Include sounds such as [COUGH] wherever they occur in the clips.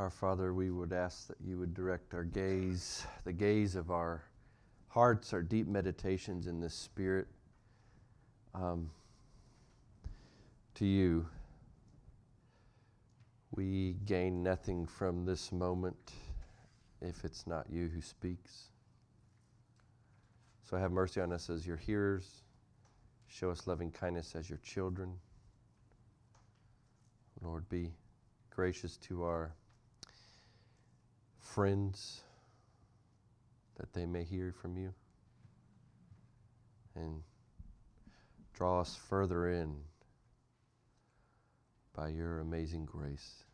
Our Father, we would ask that you would direct our gaze, the gaze of our hearts, our deep meditations in this Spirit, um, to you. We gain nothing from this moment if it's not you who speaks. So have mercy on us as your hearers. Show us loving kindness as your children. Lord, be gracious to our friends that they may hear from you and draw us further in by your amazing grace.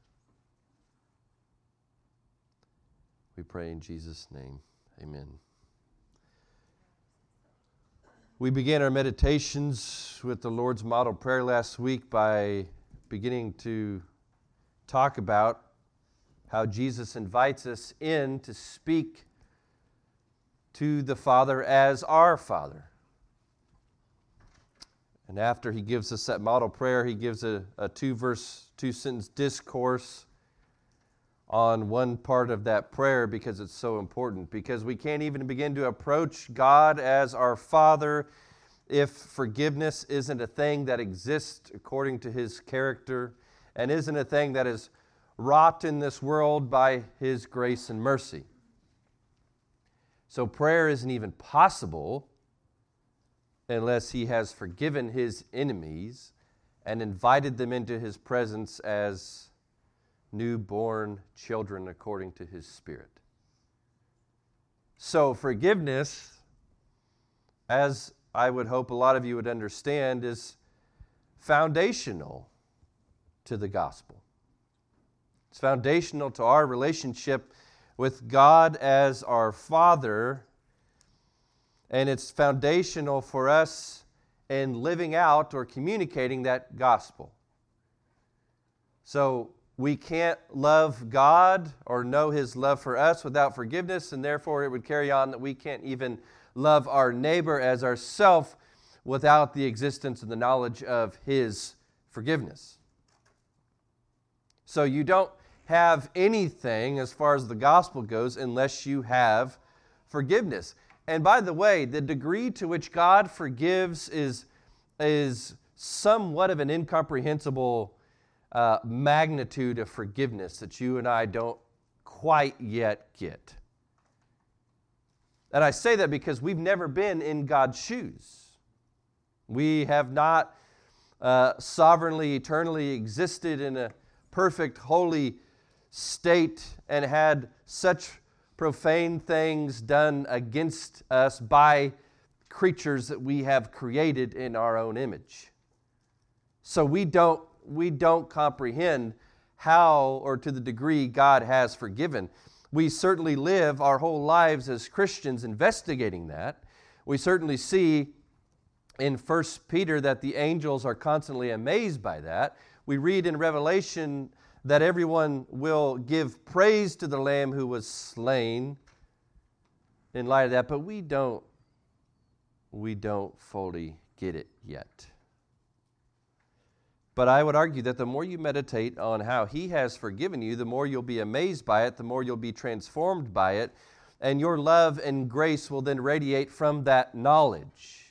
We pray in Jesus' name. Amen. We began our meditations with the Lord's model prayer last week by beginning to talk about how Jesus invites us in to speak to the Father as our Father. And after he gives us that model prayer, he gives a, a two verse, two sentence discourse on one part of that prayer because it's so important. Because we can't even begin to approach God as our Father if forgiveness isn't a thing that exists according to His character and isn't a thing that is wrought in this world by His grace and mercy. So prayer isn't even possible unless He has forgiven His enemies and invited them into His presence as newborn children according to his spirit. So, forgiveness, as I would hope a lot of you would understand, is foundational to the gospel. It's foundational to our relationship with God as our Father, and it's foundational for us in living out or communicating that gospel. So, we can't love God or know His love for us without forgiveness, and therefore it would carry on that we can't even love our neighbor as ourself without the existence and the knowledge of His forgiveness. So you don't have anything as far as the gospel goes unless you have forgiveness. And by the way, the degree to which God forgives is, is somewhat of an incomprehensible uh, magnitude of forgiveness that you and I don't quite yet get. And I say that because we've never been in God's shoes. We have not uh, sovereignly, eternally existed in a perfect, holy state and had such profane things done against us by creatures that we have created in our own image. So we don't we don't comprehend how or to the degree God has forgiven. We certainly live our whole lives as Christians investigating that. We certainly see in 1 Peter that the angels are constantly amazed by that. We read in Revelation that everyone will give praise to the Lamb who was slain in light of that, but we don't we don't fully get it yet. But I would argue that the more you meditate on how He has forgiven you, the more you'll be amazed by it, the more you'll be transformed by it, and your love and grace will then radiate from that knowledge.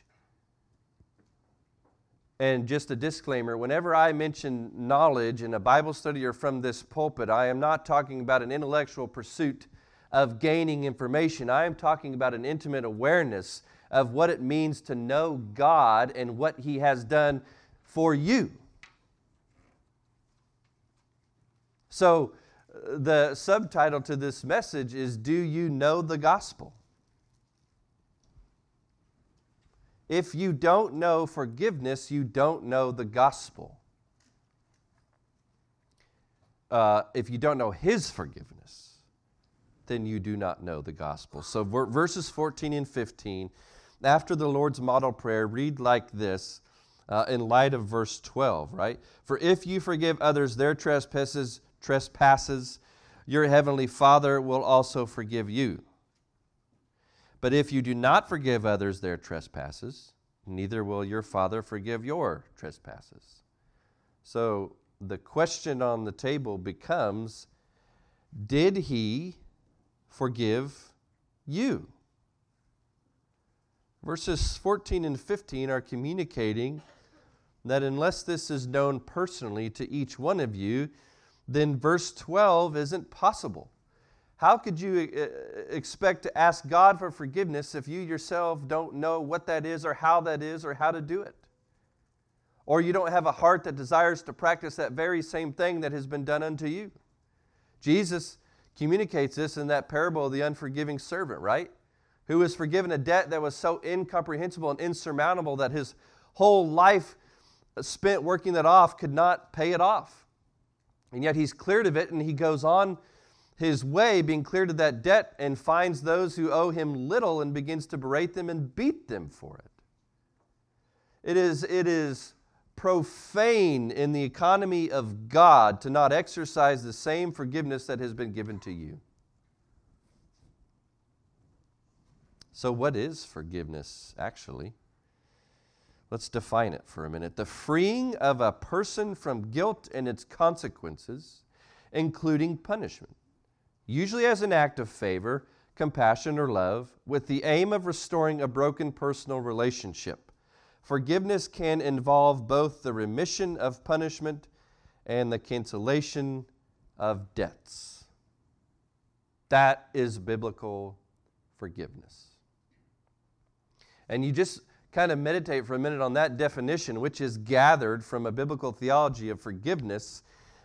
And just a disclaimer whenever I mention knowledge in a Bible study or from this pulpit, I am not talking about an intellectual pursuit of gaining information. I am talking about an intimate awareness of what it means to know God and what He has done for you. So, uh, the subtitle to this message is Do You Know the Gospel? If you don't know forgiveness, you don't know the gospel. Uh, if you don't know His forgiveness, then you do not know the gospel. So, verses 14 and 15, after the Lord's model prayer, read like this uh, in light of verse 12, right? For if you forgive others their trespasses, trespasses, your heavenly Father will also forgive you. But if you do not forgive others their trespasses, neither will your Father forgive your trespasses. So the question on the table becomes did he forgive you? Verses 14 and 15 are communicating that unless this is known personally to each one of you, then verse 12 isn't possible. How could you uh, expect to ask God for forgiveness if you yourself don't know what that is or how that is or how to do it? Or you don't have a heart that desires to practice that very same thing that has been done unto you? Jesus communicates this in that parable of the unforgiving servant, right? who was forgiven a debt that was so incomprehensible and insurmountable that his whole life spent working that off could not pay it off. And yet he's cleared of it and he goes on his way, being cleared of that debt, and finds those who owe him little and begins to berate them and beat them for it. It is, it is profane in the economy of God to not exercise the same forgiveness that has been given to you. So, what is forgiveness actually? Let's define it for a minute. The freeing of a person from guilt and its consequences, including punishment, usually as an act of favor, compassion, or love, with the aim of restoring a broken personal relationship. Forgiveness can involve both the remission of punishment and the cancellation of debts. That is biblical forgiveness and you just kind of meditate for a minute on that definition, which is gathered from a biblical theology of forgiveness,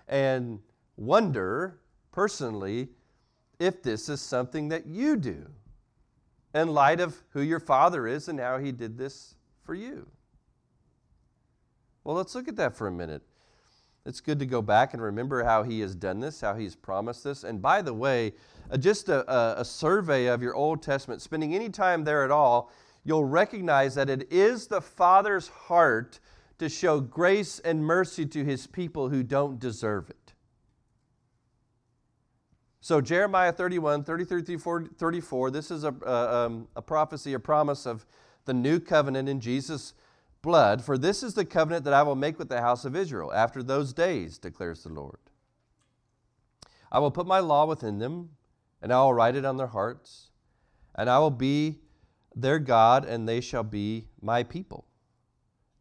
and wonder personally if this is something that you do in light of who your father is and how he did this for you. Well, let's look at that for a minute. It's good to go back and remember how he has done this, how he's promised this. And by the way, uh, just a, a, a survey of your Old Testament, spending any time there at all, you'll recognize that it is the Father's heart to show grace and mercy to his people who don't deserve it. So, Jeremiah 31, 33 34, this is a, um, a prophecy, a promise of the new covenant in Jesus' blood. For this is the covenant that I will make with the house of Israel after those days, declares the Lord. I will put my law within them, and I will write it on their hearts, and I will be their God, and they shall be my people.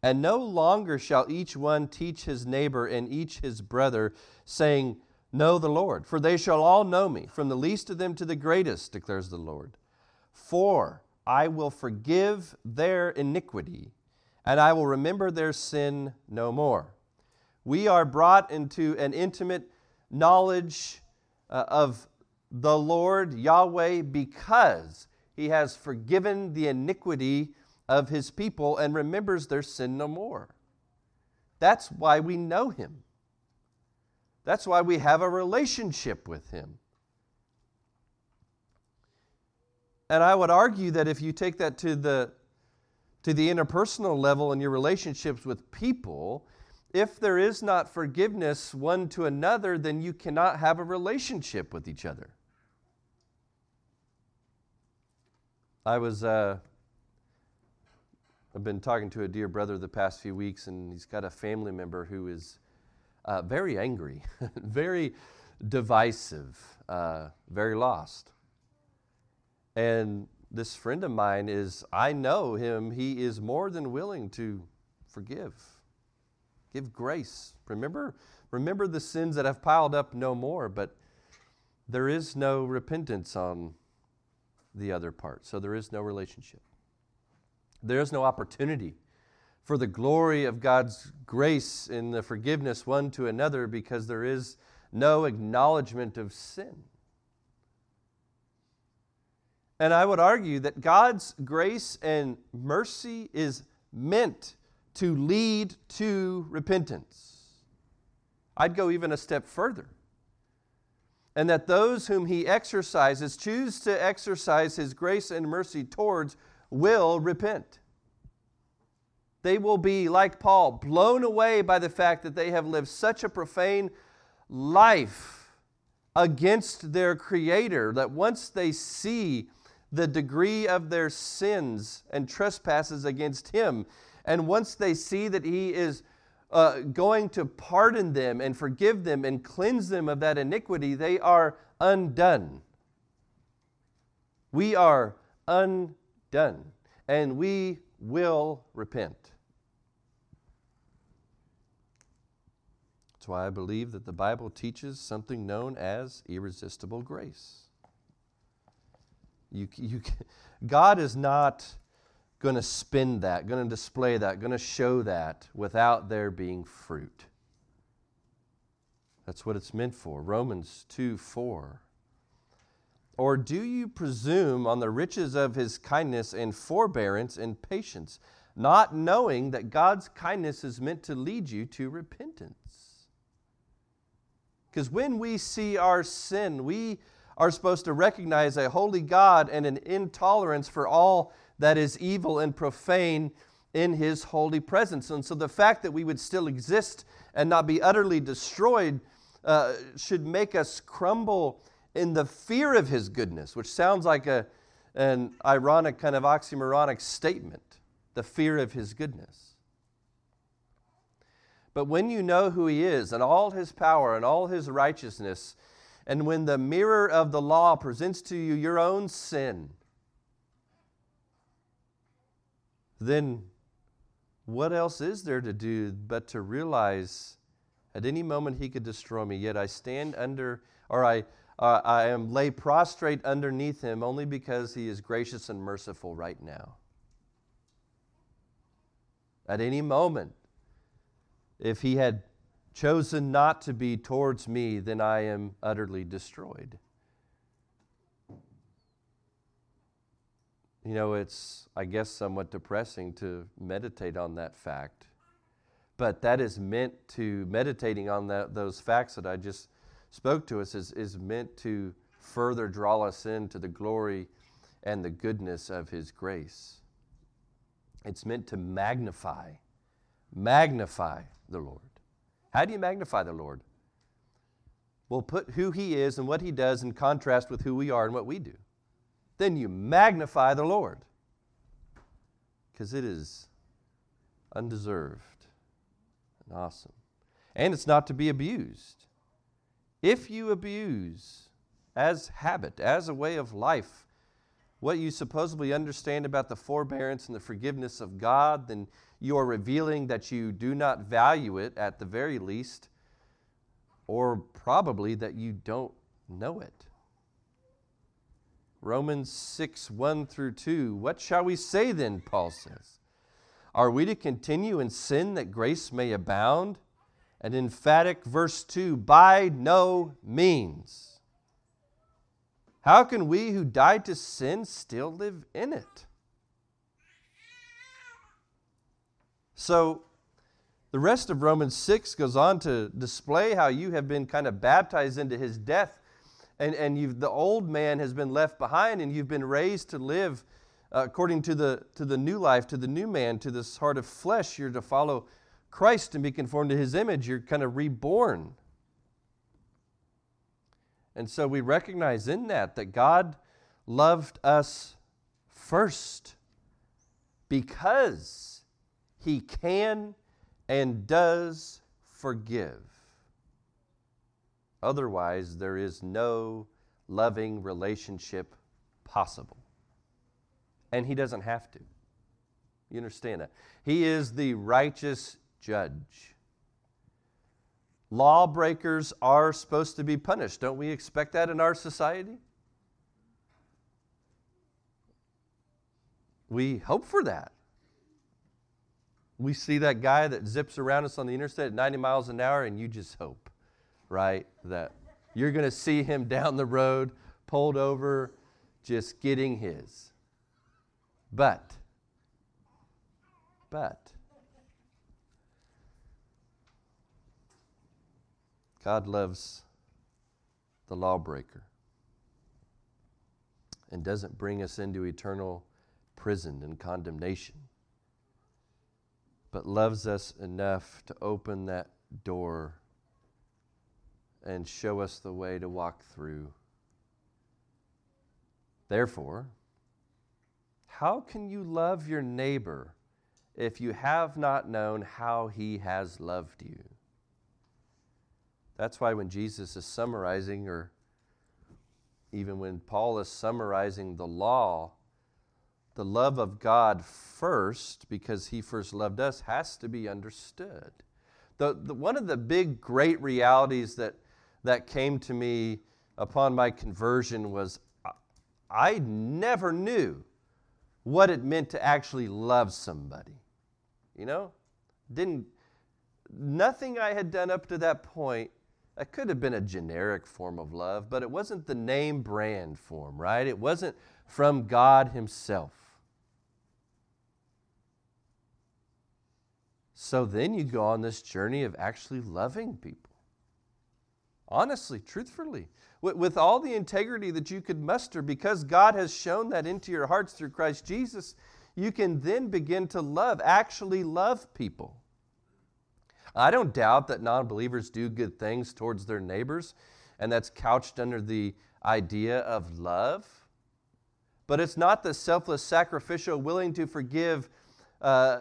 And no longer shall each one teach his neighbor and each his brother, saying, Know the Lord, for they shall all know me, from the least of them to the greatest, declares the Lord. For I will forgive their iniquity, and I will remember their sin no more. We are brought into an intimate knowledge uh, of the Lord Yahweh because he has forgiven the iniquity of his people and remembers their sin no more. That's why we know him. That's why we have a relationship with him. And I would argue that if you take that to the to the interpersonal level in your relationships with people, if there is not forgiveness one to another, then you cannot have a relationship with each other. I was, uh, I've been talking to a dear brother the past few weeks, and he's got a family member who is uh, very angry, [LAUGHS] very divisive, uh, very lost. And this friend of mine is, I know him, he is more than willing to forgive, give grace. Remember, remember the sins that have piled up no more, but there is no repentance on the other part. So there is no relationship. There is no opportunity for the glory of God's grace in the forgiveness one to another because there is no acknowledgement of sin. And I would argue that God's grace and mercy is meant to lead to repentance. I'd go even a step further and that those whom he exercises, choose to exercise his grace and mercy towards, will repent. They will be, like Paul, blown away by the fact that they have lived such a profane life against their Creator that once they see the degree of their sins and trespasses against Him, and once they see that He is uh, going to pardon them and forgive them and cleanse them of that iniquity, they are undone. We are undone, and we will repent. That's why I believe that the Bible teaches something known as irresistible grace. You, you, God is not going to spend that, going to display that, going to show that without there being fruit. That's what it's meant for. Romans 2 4. Or do you presume on the riches of his kindness and forbearance and patience, not knowing that God's kindness is meant to lead you to repentance? Because when we see our sin, we are supposed to recognize a holy God and an intolerance for all that is evil and profane in his holy presence. And so the fact that we would still exist and not be utterly destroyed uh, should make us crumble in the fear of his goodness, which sounds like a, an ironic, kind of oxymoronic statement the fear of his goodness. But when you know who he is and all his power and all his righteousness, and when the mirror of the law presents to you your own sin, then what else is there to do but to realize at any moment he could destroy me, yet I stand under, or I, uh, I am lay prostrate underneath him only because he is gracious and merciful right now. At any moment, if he had chosen not to be towards me, then I am utterly destroyed. You know, it's, I guess, somewhat depressing to meditate on that fact. But that is meant to, meditating on that, those facts that I just spoke to us, is, is meant to further draw us into the glory and the goodness of His grace. It's meant to magnify, magnify the Lord. How do you magnify the Lord? Well, put who He is and what He does in contrast with who we are and what we do then you magnify the Lord because it is undeserved and awesome. And it's not to be abused. If you abuse as habit, as a way of life, what you supposedly understand about the forbearance and the forgiveness of God, then you are revealing that you do not value it at the very least, or probably that you don't know it. Romans 6, 1 through 2. What shall we say then? Paul says. Are we to continue in sin that grace may abound? An emphatic verse 2 by no means. How can we who died to sin still live in it? So, the rest of Romans 6 goes on to display how you have been kind of baptized into his death and, and you've, the old man has been left behind and you've been raised to live uh, according to the, to the new life, to the new man, to this heart of flesh. You're to follow Christ and be conformed to his image. You're kind of reborn. And so we recognize in that that God loved us first because he can and does forgive. Otherwise, there is no loving relationship possible. And he doesn't have to. You understand that? He is the righteous judge. Lawbreakers are supposed to be punished. Don't we expect that in our society? We hope for that. We see that guy that zips around us on the interstate at 90 miles an hour, and you just hope right? That you're going to see him down the road, pulled over, just getting his. But, but, God loves the lawbreaker and doesn't bring us into eternal prison and condemnation, but loves us enough to open that door and show us the way to walk through. Therefore, how can you love your neighbor if you have not known how he has loved you. That's why when Jesus is summarizing, or even when Paul is summarizing the law, the love of God first, because he first loved us, has to be understood. The, the, one of the big, great realities that, that came to me upon my conversion was I never knew what it meant to actually love somebody. You know? Didn't nothing I had done up to that point that could have been a generic form of love, but it wasn't the name brand form, right? It wasn't from God Himself. So then you go on this journey of actually loving people. Honestly, truthfully, with, with all the integrity that you could muster, because God has shown that into your hearts through Christ Jesus, you can then begin to love, actually love people. I don't doubt that non believers do good things towards their neighbors, and that's couched under the idea of love. But it's not the selfless, sacrificial, willing to forgive uh,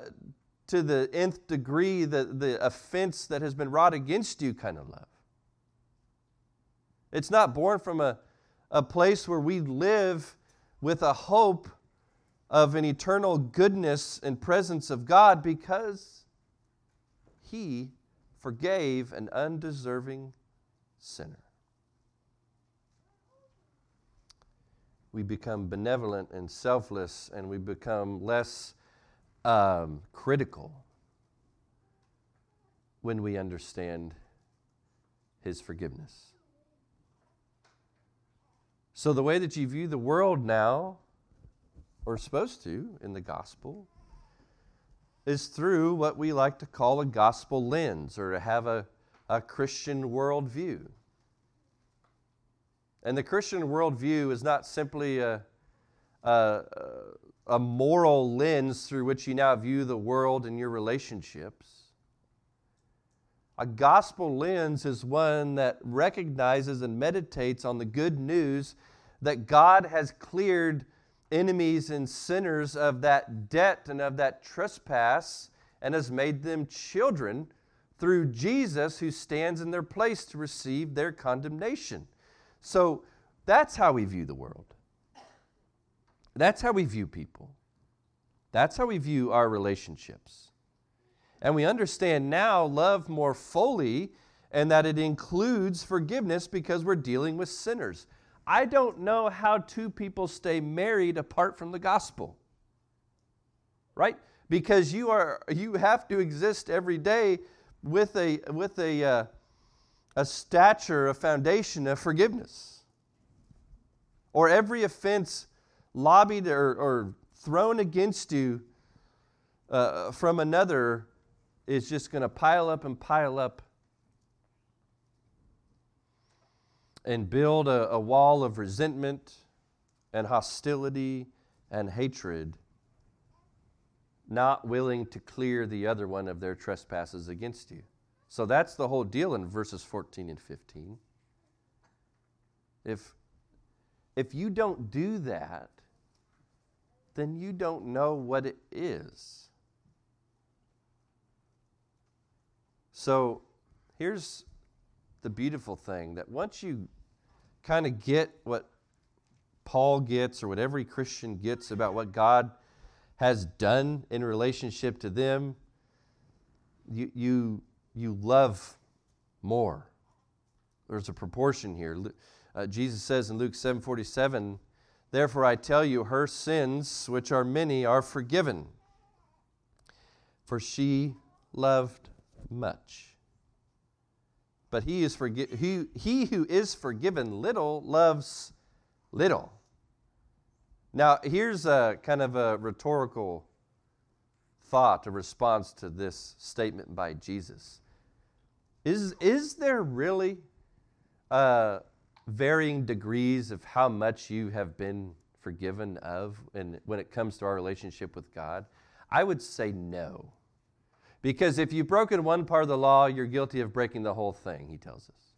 to the nth degree the, the offense that has been wrought against you kind of love. It's not born from a, a place where we live with a hope of an eternal goodness and presence of God because He forgave an undeserving sinner. We become benevolent and selfless, and we become less um, critical when we understand His forgiveness. So, the way that you view the world now, or supposed to in the gospel, is through what we like to call a gospel lens or to have a, a Christian worldview. And the Christian worldview is not simply a, a, a moral lens through which you now view the world and your relationships. A gospel lens is one that recognizes and meditates on the good news that God has cleared enemies and sinners of that debt and of that trespass and has made them children through Jesus who stands in their place to receive their condemnation. So that's how we view the world. That's how we view people. That's how we view our relationships. And we understand now love more fully and that it includes forgiveness because we're dealing with sinners. I don't know how two people stay married apart from the gospel. Right? Because you are you have to exist every day with a with a uh, a stature, a foundation of forgiveness. Or every offense lobbied or, or thrown against you uh, from another is just going to pile up and pile up and build a, a wall of resentment and hostility and hatred, not willing to clear the other one of their trespasses against you. So that's the whole deal in verses 14 and 15. If, if you don't do that, then you don't know what it is. So here's the beautiful thing that once you kind of get what Paul gets or what every Christian gets about what God has done in relationship to them, you, you, you love more. There's a proportion here. Uh, Jesus says in Luke 7:47, "Therefore I tell you, her sins, which are many, are forgiven, for she loved much. But he, is forgi- he, he who is forgiven little loves little. Now, here's a kind of a rhetorical thought, a response to this statement by Jesus. Is, is there really uh, varying degrees of how much you have been forgiven of and when it comes to our relationship with God? I would say no. Because if you've broken one part of the law, you're guilty of breaking the whole thing, he tells us.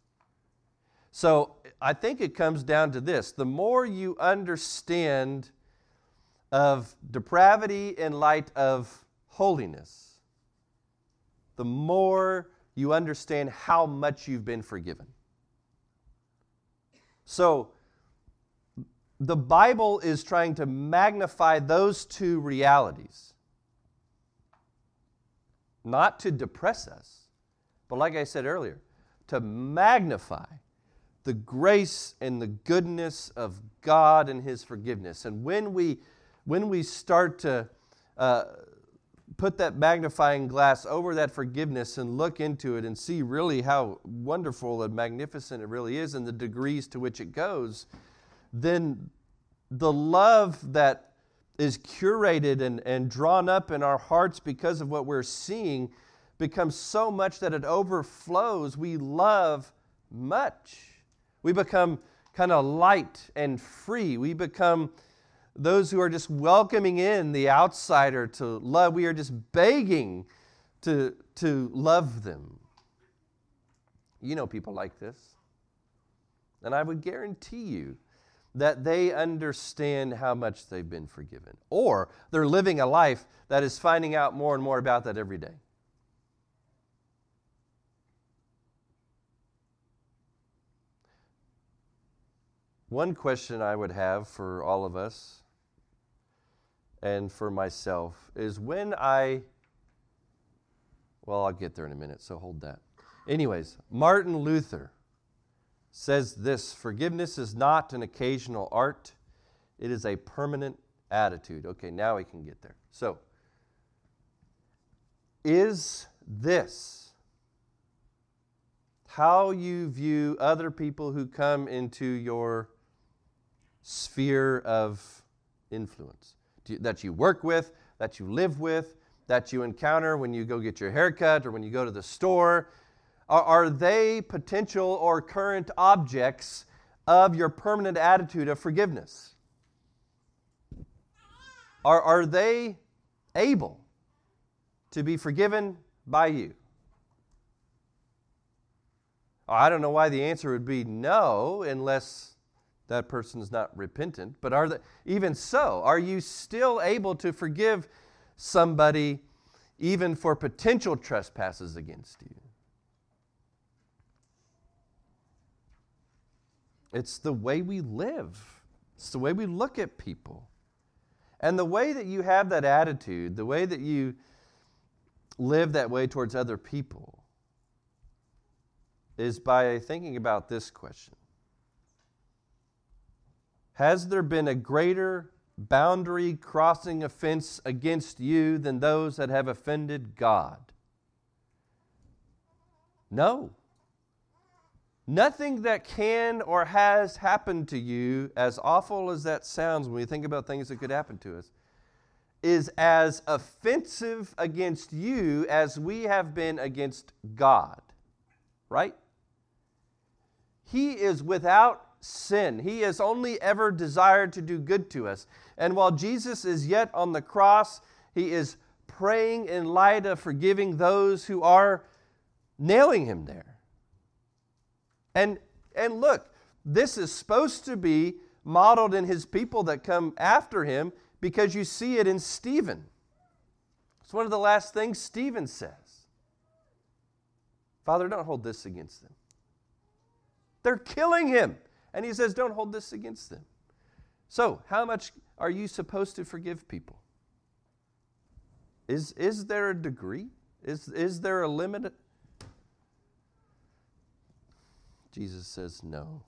So I think it comes down to this the more you understand of depravity in light of holiness, the more you understand how much you've been forgiven. So, the Bible is trying to magnify those two realities, not to depress us, but like I said earlier, to magnify the grace and the goodness of God and His forgiveness. And when we, when we start to uh, put that magnifying glass over that forgiveness and look into it and see really how wonderful and magnificent it really is and the degrees to which it goes, then the love that is curated and, and drawn up in our hearts because of what we're seeing becomes so much that it overflows. We love much. We become kind of light and free. We become those who are just welcoming in the outsider to love. We are just begging to, to love them. You know people like this. And I would guarantee you that they understand how much they've been forgiven. Or they're living a life that is finding out more and more about that every day. One question I would have for all of us and for myself is when I, well, I'll get there in a minute, so hold that. Anyways, Martin Luther says this forgiveness is not an occasional art, it is a permanent attitude. Okay, now we can get there. So, is this how you view other people who come into your sphere of influence that you work with, that you live with, that you encounter when you go get your haircut or when you go to the store? Are, are they potential or current objects of your permanent attitude of forgiveness? Are, are they able to be forgiven by you? Oh, I don't know why the answer would be no, unless that person is not repentant. But are they, even so, are you still able to forgive somebody even for potential trespasses against you? It's the way we live, it's the way we look at people. And the way that you have that attitude, the way that you live that way towards other people, is by thinking about this question has there been a greater boundary crossing offense against you than those that have offended God? No. Nothing that can or has happened to you, as awful as that sounds when we think about things that could happen to us, is as offensive against you as we have been against God. Right? He is without sin. He has only ever desired to do good to us. And while Jesus is yet on the cross, he is praying in light of forgiving those who are nailing him there. And, and look, this is supposed to be modeled in his people that come after him because you see it in Stephen. It's one of the last things Stephen says. Father, don't hold this against them. They're killing him. And he says, Don't hold this against them. So, how much are you supposed to forgive people? Is, is there a degree? Is, is there a limit? Jesus says no.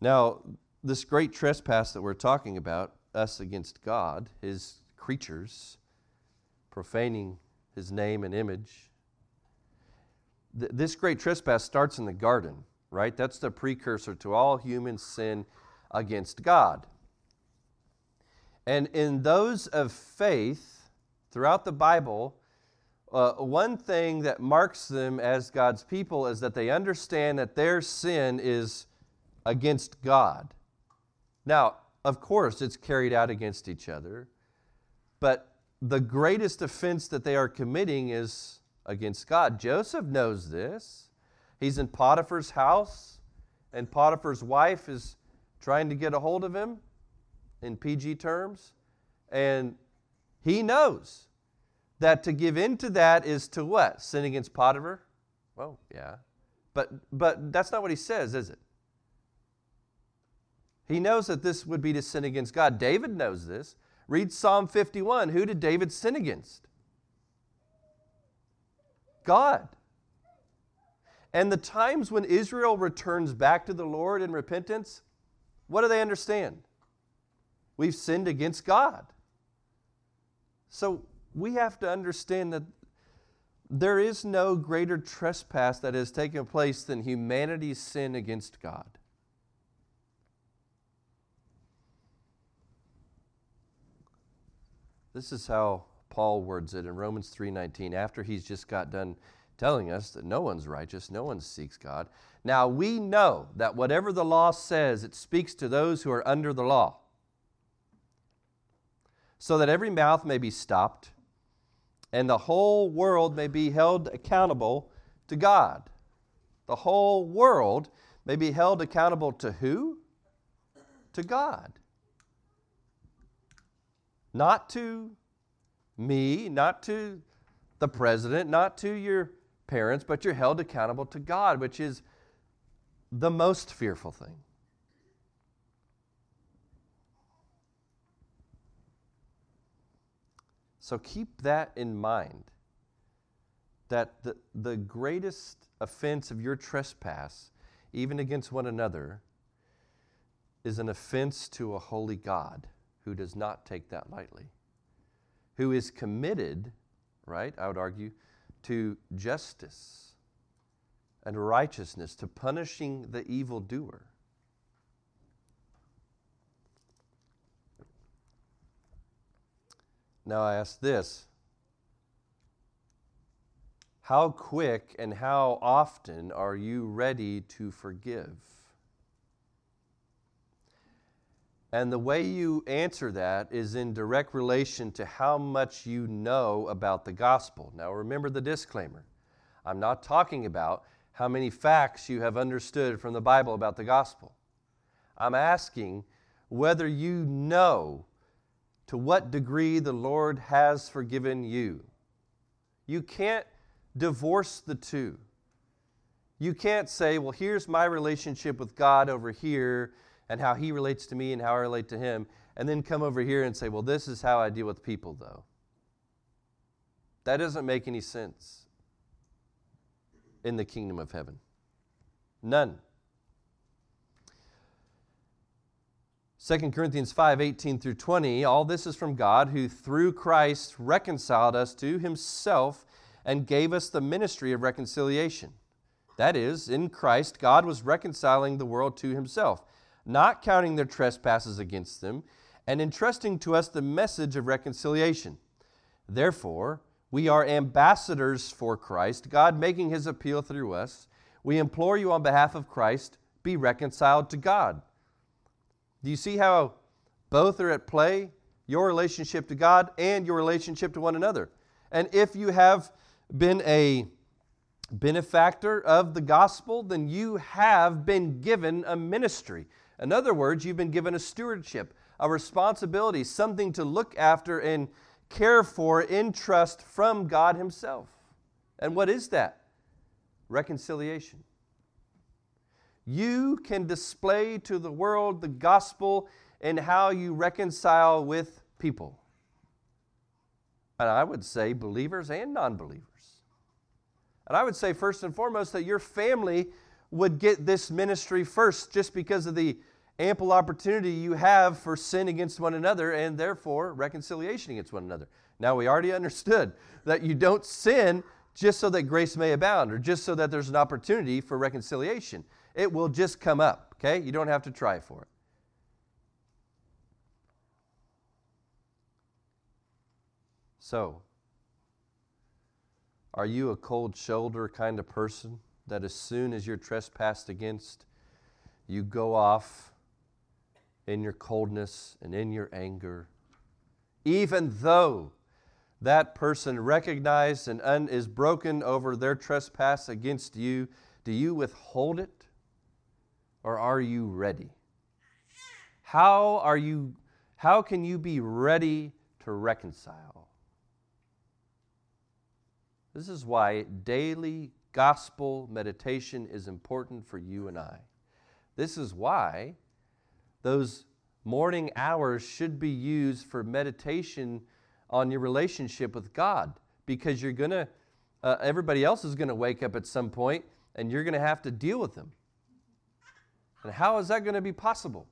Now, this great trespass that we're talking about, us against God, his creatures, profaning his name and image, th- this great trespass starts in the garden right? That's the precursor to all human sin against God. And in those of faith throughout the Bible, uh, one thing that marks them as God's people is that they understand that their sin is against God. Now, of course, it's carried out against each other, but the greatest offense that they are committing is against God. Joseph knows this. He's in Potiphar's house, and Potiphar's wife is trying to get a hold of him in PG terms. And He knows that to give in to that is to what? Sin against Potiphar? Well, yeah. But, but that's not what he says, is it? He knows that this would be to sin against God. David knows this. Read Psalm 51. Who did David sin against? God. And the times when Israel returns back to the Lord in repentance, what do they understand? We've sinned against God. So we have to understand that there is no greater trespass that has taken place than humanity's sin against God. This is how Paul words it in Romans 3:19 after he's just got done telling us that no one's righteous, no one seeks God. Now we know that whatever the law says, it speaks to those who are under the law. So that every mouth may be stopped and the whole world may be held accountable to God. The whole world may be held accountable to who? To God. Not to me, not to the president, not to your parents, but you're held accountable to God, which is the most fearful thing. So keep that in mind that the, the greatest offense of your trespass, even against one another, is an offense to a holy God who does not take that lightly, who is committed, right, I would argue, to justice and righteousness, to punishing the evildoer. Now I ask this How quick and how often are you ready to forgive? And the way you answer that is in direct relation to how much you know about the gospel. Now, remember the disclaimer I'm not talking about how many facts you have understood from the Bible about the gospel. I'm asking whether you know to what degree the Lord has forgiven you. You can't divorce the two. You can't say, well, here's my relationship with God over here and how He relates to me and how I relate to Him, and then come over here and say, well, this is how I deal with people, though. That doesn't make any sense in the kingdom of heaven. None. 2 Corinthians 5 18 through 20, all this is from God, who through Christ reconciled us to himself and gave us the ministry of reconciliation. That is, in Christ, God was reconciling the world to himself, not counting their trespasses against them, and entrusting to us the message of reconciliation. Therefore, we are ambassadors for Christ, God making his appeal through us. We implore you on behalf of Christ, be reconciled to God. Do you see how both are at play? Your relationship to God and your relationship to one another. And if you have been a benefactor of the gospel, then you have been given a ministry. In other words, you've been given a stewardship, a responsibility, something to look after and care for in trust from God Himself. And what is that? Reconciliation. You can display to the world the gospel and how you reconcile with people. And I would say believers and non believers. And I would say, first and foremost, that your family would get this ministry first just because of the ample opportunity you have for sin against one another and therefore reconciliation against one another. Now, we already [LAUGHS] understood that you don't sin just so that grace may abound or just so that there's an opportunity for reconciliation. It will just come up, okay? You don't have to try for it. So, are you a cold shoulder kind of person that as soon as you're trespassed against, you go off in your coldness and in your anger, even though that person recognized and un- is broken over their trespass against you? Do you withhold it? Or are you ready? How are you how can you be ready to reconcile. This is why daily gospel meditation is important for you and I. This is why those morning hours should be used for meditation on your relationship with God because you're going to, uh, everybody else is going to wake up at some point and you're going to have to deal with them. And how is that going to be possible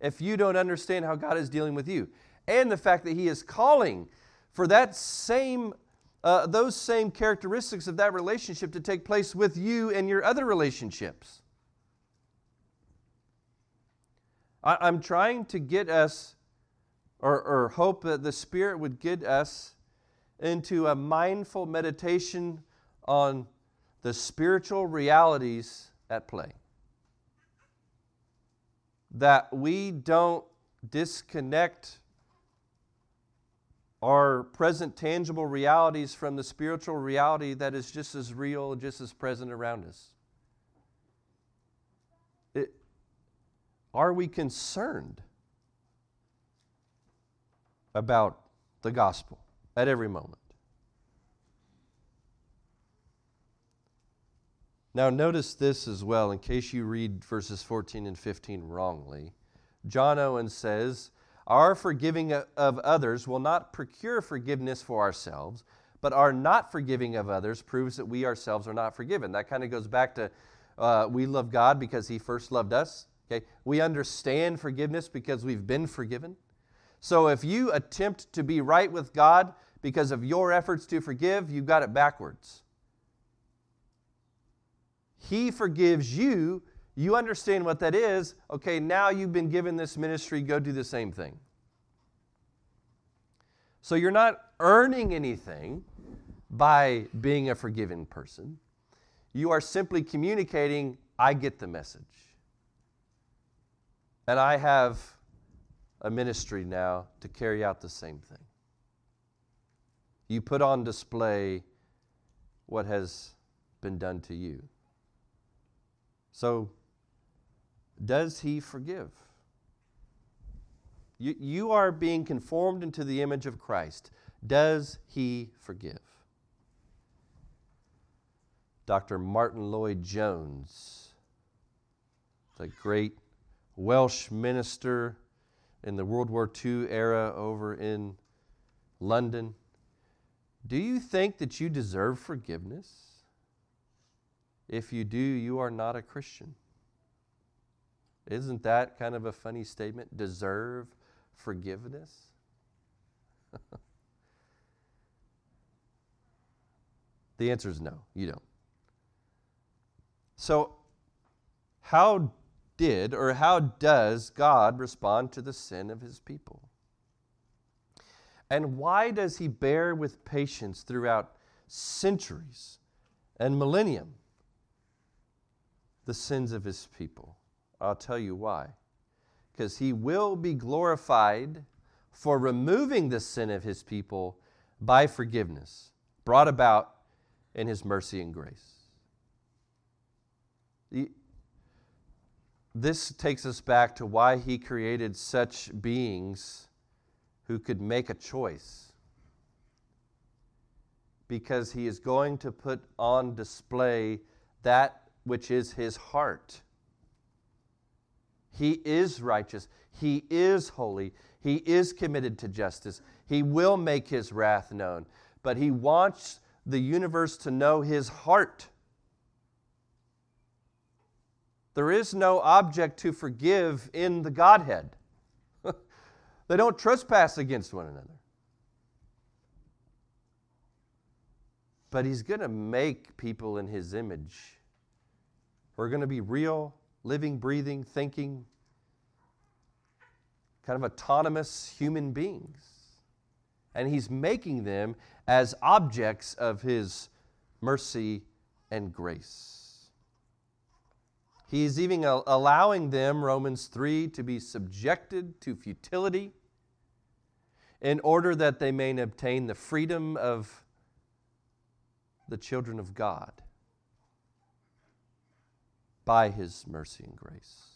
if you don't understand how God is dealing with you? And the fact that He is calling for that same, uh, those same characteristics of that relationship to take place with you and your other relationships. I, am trying to get us, or, or hope that the Spirit would get us into a mindful meditation on the spiritual realities at play. That we don't disconnect our present tangible realities from the spiritual reality that is just as real, just as present around us. Are we concerned about the gospel at every moment? Now, notice this as well, in case you read verses 14 and 15 wrongly. John Owen says, Our forgiving of others will not procure forgiveness for ourselves, but our not forgiving of others proves that we ourselves are not forgiven. That kind of goes back to uh, we love God because He first loved us. Okay? We understand forgiveness because we've been forgiven. So if you attempt to be right with God because of your efforts to forgive, you've got it backwards. He forgives you. You understand what that is. Okay, now you've been given this ministry, go do the same thing. So you're not earning anything by being a forgiven person. You are simply communicating, I get the message. And I have a ministry now to carry out the same thing. You put on display what has been done to you. So, does he forgive? You, you are being conformed into the image of Christ. Does he forgive? Dr. Martyn Lloyd-Jones, the great Welsh minister in the World War II era over in London. Do you think that you deserve forgiveness? If you do, you are not a Christian. Isn't that kind of a funny statement? Deserve forgiveness? [LAUGHS] the answer is no, you don't. So, how did or how does God respond to the sin of his people? And why does he bear with patience throughout centuries and millennium the sins of his people? I'll tell you why. Because he will be glorified for removing the sin of his people by forgiveness brought about in his mercy and grace this takes us back to why he created such beings who could make a choice. Because he is going to put on display that which is his heart. He is righteous. He is holy. He is committed to justice. He will make his wrath known. But he wants the universe to know his heart. There is no object to forgive in the Godhead. [LAUGHS] they don't trespass against one another. But He's going to make people in His image who are going to be real, living, breathing, thinking, kind of autonomous human beings. And He's making them as objects of His mercy and grace. He's even allowing them, Romans 3, to be subjected to futility in order that they may obtain the freedom of the children of God by His mercy and grace.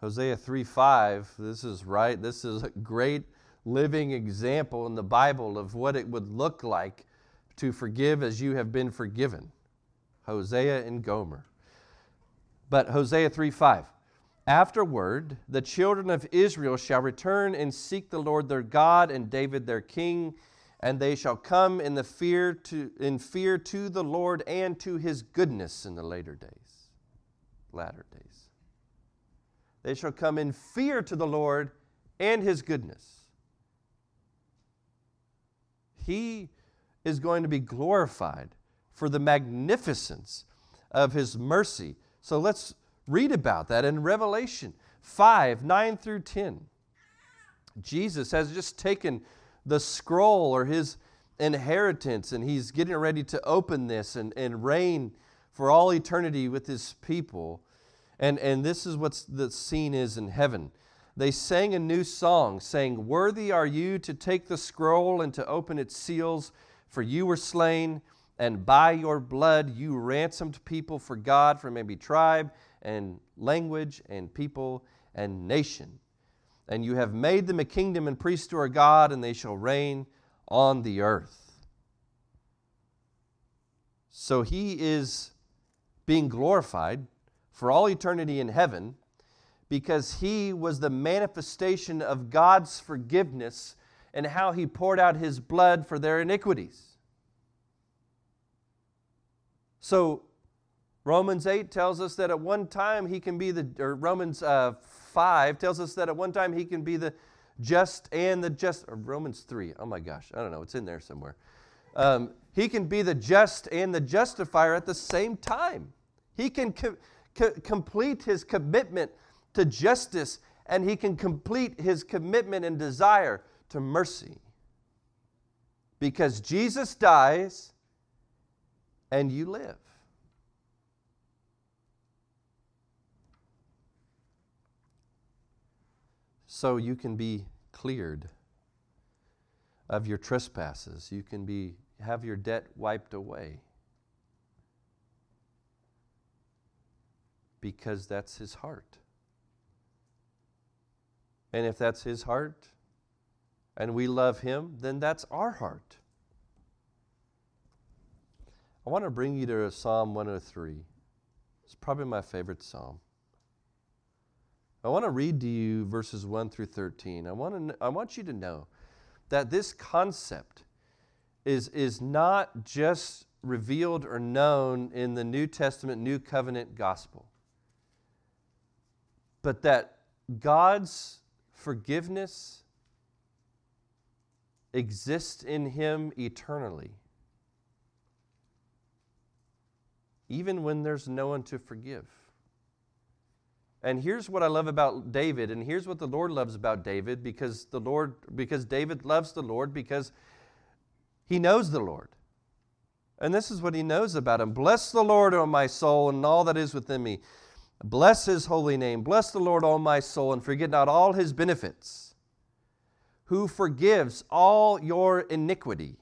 Hosea 3 5, this is right. This is a great living example in the Bible of what it would look like to forgive as you have been forgiven. Hosea and Gomer. But Hosea 3 5. Afterward, the children of Israel shall return and seek the Lord their God and David their king, and they shall come in the fear to in fear to the Lord and to his goodness in the later days. Latter days. They shall come in fear to the Lord and his goodness. He is going to be glorified for the magnificence of his mercy. So let's read about that in Revelation 5 9 through 10. Jesus has just taken the scroll or his inheritance and he's getting ready to open this and, and reign for all eternity with his people. And, and this is what the scene is in heaven. They sang a new song, saying, Worthy are you to take the scroll and to open its seals, for you were slain, and by your blood you ransomed people for God from every tribe and language and people and nation. And you have made them a kingdom and priests to our God, and they shall reign on the earth. So he is being glorified for all eternity in heaven because he was the manifestation of God's forgiveness and how he poured out his blood for their iniquities. So, Romans 8 tells us that at one time he can be the, or Romans uh, 5 tells us that at one time he can be the just and the just, Romans 3, oh my gosh, I don't know, it's in there somewhere. Um, he can be the just and the justifier at the same time. He can co- co- complete his commitment to justice and he can complete his commitment and desire to mercy. Because Jesus dies and you live. So you can be cleared of your trespasses. You can be have your debt wiped away. Because that's his heart. And if that's his heart and we love him, then that's our heart. I want to bring you to Psalm 103. It's probably my favorite psalm. I want to read to you verses 1 through 13. I want, to, I want you to know that this concept is, is not just revealed or known in the New Testament, New Covenant gospel, but that God's forgiveness exists in Him eternally. Even when there's no one to forgive. And here's what I love about David, and here's what the Lord loves about David, because the Lord, because David loves the Lord, because he knows the Lord. And this is what he knows about him. Bless the Lord, O my soul, and all that is within me. Bless his holy name. Bless the Lord, O my soul, and forget not all his benefits, who forgives all your iniquity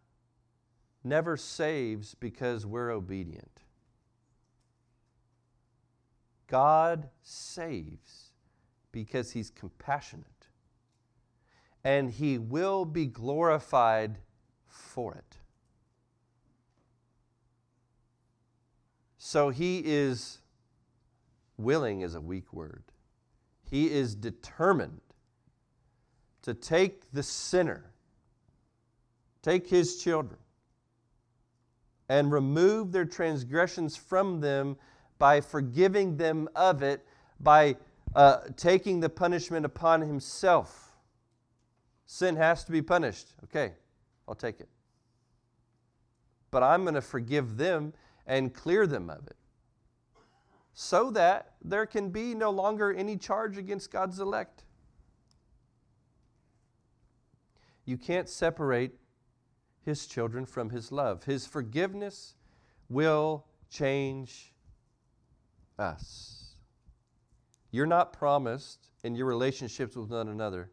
never saves because we're obedient. God saves because he's compassionate. And he will be glorified for it. So he is willing, is a weak word. He is determined to take the sinner take his children and remove their transgressions from them by forgiving them of it, by uh, taking the punishment upon himself. Sin has to be punished. Okay, I'll take it. But I'm going to forgive them and clear them of it so that there can be no longer any charge against God's elect. You can't separate his children from his love. His forgiveness will change us. You're not promised in your relationships with one another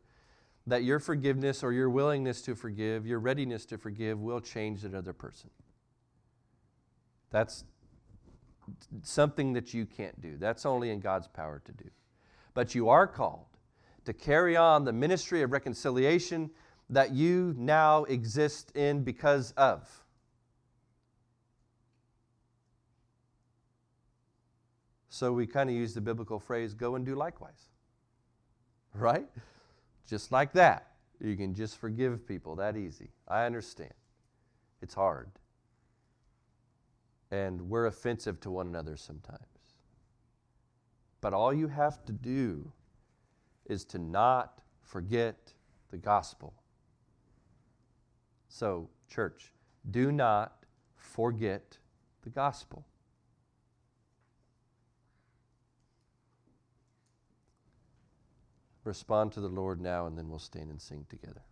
that your forgiveness or your willingness to forgive, your readiness to forgive, will change another person. That's something that you can't do. That's only in God's power to do. But you are called to carry on the ministry of reconciliation that you now exist in because of. So we kind of use the biblical phrase go and do likewise. Right? Just like that. You can just forgive people that easy. I understand. It's hard. And we're offensive to one another sometimes. But all you have to do is to not forget the gospel. So, church, do not forget the gospel. Respond to the Lord now, and then we'll stand and sing together.